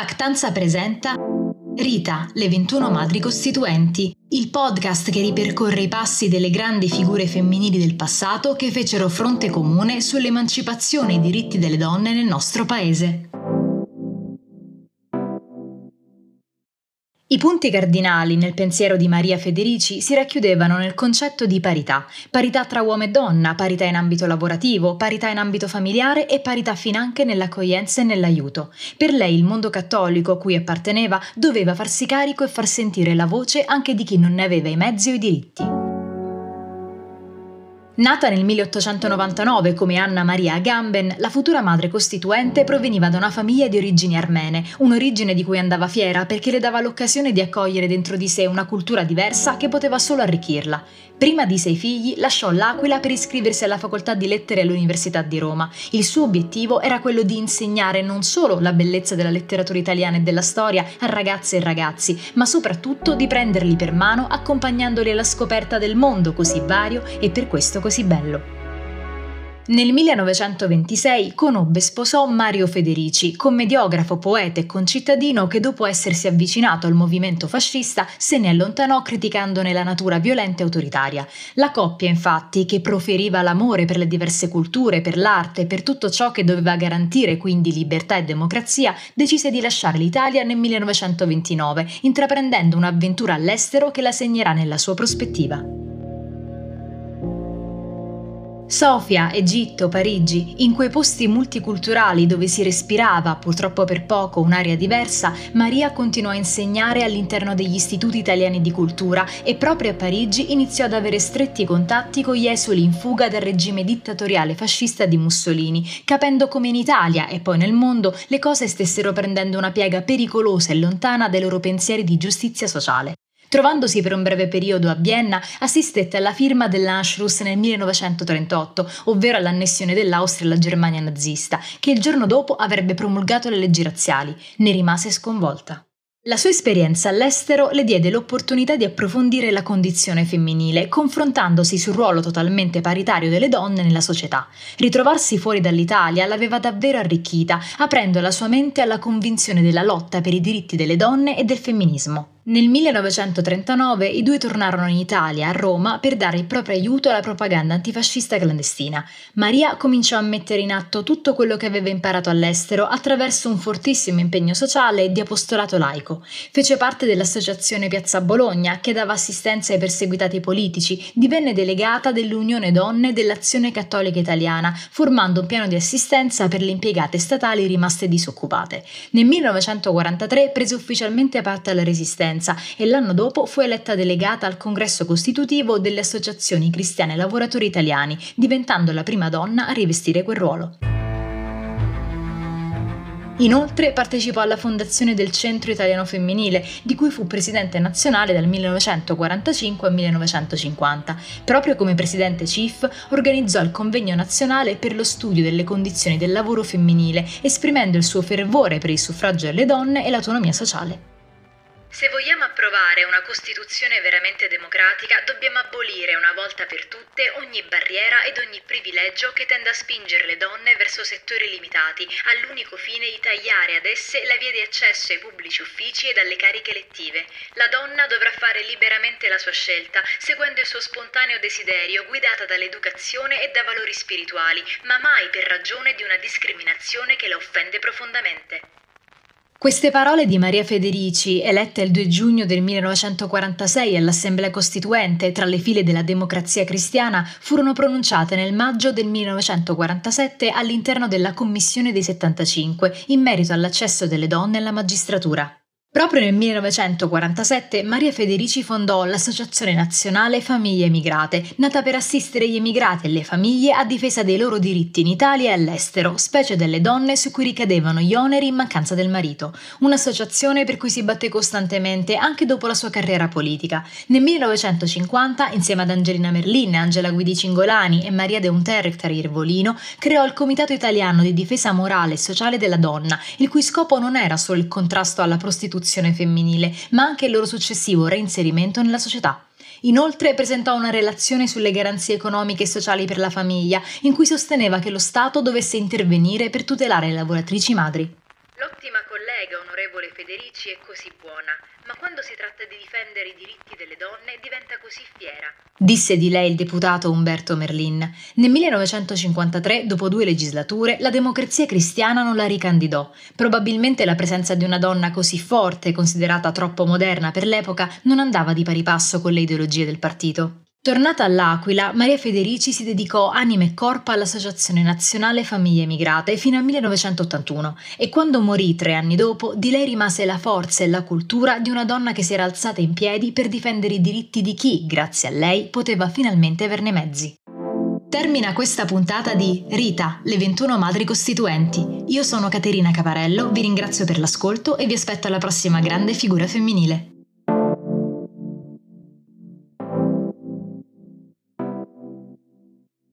Pactanza presenta Rita, le 21 madri costituenti, il podcast che ripercorre i passi delle grandi figure femminili del passato che fecero fronte comune sull'emancipazione e i diritti delle donne nel nostro paese. Punti cardinali nel pensiero di Maria Federici si racchiudevano nel concetto di parità, parità tra uomo e donna, parità in ambito lavorativo, parità in ambito familiare e parità finanche nell'accoglienza e nell'aiuto. Per lei il mondo cattolico a cui apparteneva doveva farsi carico e far sentire la voce anche di chi non ne aveva i mezzi o i diritti. Nata nel 1899 come Anna Maria Agamben, la futura madre costituente proveniva da una famiglia di origini armene, un'origine di cui andava fiera perché le dava l'occasione di accogliere dentro di sé una cultura diversa che poteva solo arricchirla. Prima di sei figli lasciò l'Aquila per iscriversi alla facoltà di lettere all'Università di Roma. Il suo obiettivo era quello di insegnare non solo la bellezza della letteratura italiana e della storia a ragazze e ragazzi, ma soprattutto di prenderli per mano accompagnandoli alla scoperta del mondo così vario e per questo così bello. Nel 1926 conobbe e sposò Mario Federici, commediografo, poeta e concittadino che dopo essersi avvicinato al movimento fascista se ne allontanò criticandone la natura violenta e autoritaria. La coppia, infatti, che proferiva l'amore per le diverse culture, per l'arte, per tutto ciò che doveva garantire quindi libertà e democrazia, decise di lasciare l'Italia nel 1929, intraprendendo un'avventura all'estero che la segnerà nella sua prospettiva. Sofia, Egitto, Parigi, in quei posti multiculturali dove si respirava, purtroppo per poco, un'aria diversa, Maria continuò a insegnare all'interno degli istituti italiani di cultura e proprio a Parigi iniziò ad avere stretti contatti con gli esuli in fuga dal regime dittatoriale fascista di Mussolini, capendo come in Italia e poi nel mondo le cose stessero prendendo una piega pericolosa e lontana dai loro pensieri di giustizia sociale. Trovandosi per un breve periodo a Vienna, assistette alla firma dell'Anschluss nel 1938, ovvero all'annessione dell'Austria alla Germania nazista, che il giorno dopo avrebbe promulgato le leggi razziali. Ne rimase sconvolta. La sua esperienza all'estero le diede l'opportunità di approfondire la condizione femminile, confrontandosi sul ruolo totalmente paritario delle donne nella società. Ritrovarsi fuori dall'Italia l'aveva davvero arricchita, aprendo la sua mente alla convinzione della lotta per i diritti delle donne e del femminismo. Nel 1939 i due tornarono in Italia, a Roma, per dare il proprio aiuto alla propaganda antifascista clandestina. Maria cominciò a mettere in atto tutto quello che aveva imparato all'estero attraverso un fortissimo impegno sociale e di apostolato laico. Fece parte dell'associazione Piazza Bologna, che dava assistenza ai perseguitati politici, divenne delegata dell'Unione Donne dell'Azione Cattolica Italiana, formando un piano di assistenza per le impiegate statali rimaste disoccupate. Nel 1943 prese ufficialmente parte alla resistenza presidenza e l'anno dopo fu eletta delegata al congresso costitutivo delle associazioni cristiane lavoratori italiani, diventando la prima donna a rivestire quel ruolo. Inoltre partecipò alla fondazione del Centro Italiano Femminile, di cui fu presidente nazionale dal 1945 al 1950. Proprio come presidente CIF organizzò il convegno nazionale per lo studio delle condizioni del lavoro femminile, esprimendo il suo fervore per il suffragio delle donne e l'autonomia sociale. Se vogliamo approvare una Costituzione veramente democratica, dobbiamo abolire una volta per tutte ogni barriera ed ogni privilegio che tenda a spingere le donne verso settori limitati, all'unico fine di tagliare ad esse la via di accesso ai pubblici uffici ed alle cariche elettive. La donna dovrà fare liberamente la sua scelta, seguendo il suo spontaneo desiderio, guidata dall'educazione e da valori spirituali, ma mai per ragione di una discriminazione che la offende profondamente. Queste parole di Maria Federici, eletta il 2 giugno del 1946 all'Assemblea Costituente tra le file della Democrazia Cristiana, furono pronunciate nel maggio del 1947 all'interno della Commissione dei 75 in merito all'accesso delle donne alla magistratura. Proprio nel 1947 Maria Federici fondò l'Associazione Nazionale Famiglie Emigrate, nata per assistere gli emigrati e le famiglie a difesa dei loro diritti in Italia e all'estero, specie delle donne su cui ricadevano gli oneri in mancanza del marito. Un'associazione per cui si batté costantemente anche dopo la sua carriera politica. Nel 1950, insieme ad Angelina Merlin, Angela Guidi Cingolani e Maria De Unterricht Volino, creò il Comitato Italiano di Difesa Morale e Sociale della Donna, il cui scopo non era solo il contrasto alla prostituzione prostituzione femminile, ma anche il loro successivo reinserimento nella società. Inoltre presentò una relazione sulle garanzie economiche e sociali per la famiglia, in cui sosteneva che lo Stato dovesse intervenire per tutelare le lavoratrici madri. Collega, onorevole Federici, è così buona, ma quando si tratta di difendere i diritti delle donne diventa così fiera. Disse di lei il deputato Umberto Merlin. Nel 1953, dopo due legislature, la democrazia cristiana non la ricandidò. Probabilmente la presenza di una donna così forte, considerata troppo moderna per l'epoca, non andava di pari passo con le ideologie del partito. Tornata all'Aquila, Maria Federici si dedicò anima e corpo all'Associazione Nazionale Famiglie Emigrate fino al 1981 e quando morì tre anni dopo, di lei rimase la forza e la cultura di una donna che si era alzata in piedi per difendere i diritti di chi, grazie a lei, poteva finalmente averne mezzi. Termina questa puntata di Rita, le 21 madri costituenti. Io sono Caterina Caparello, vi ringrazio per l'ascolto e vi aspetto alla prossima grande figura femminile.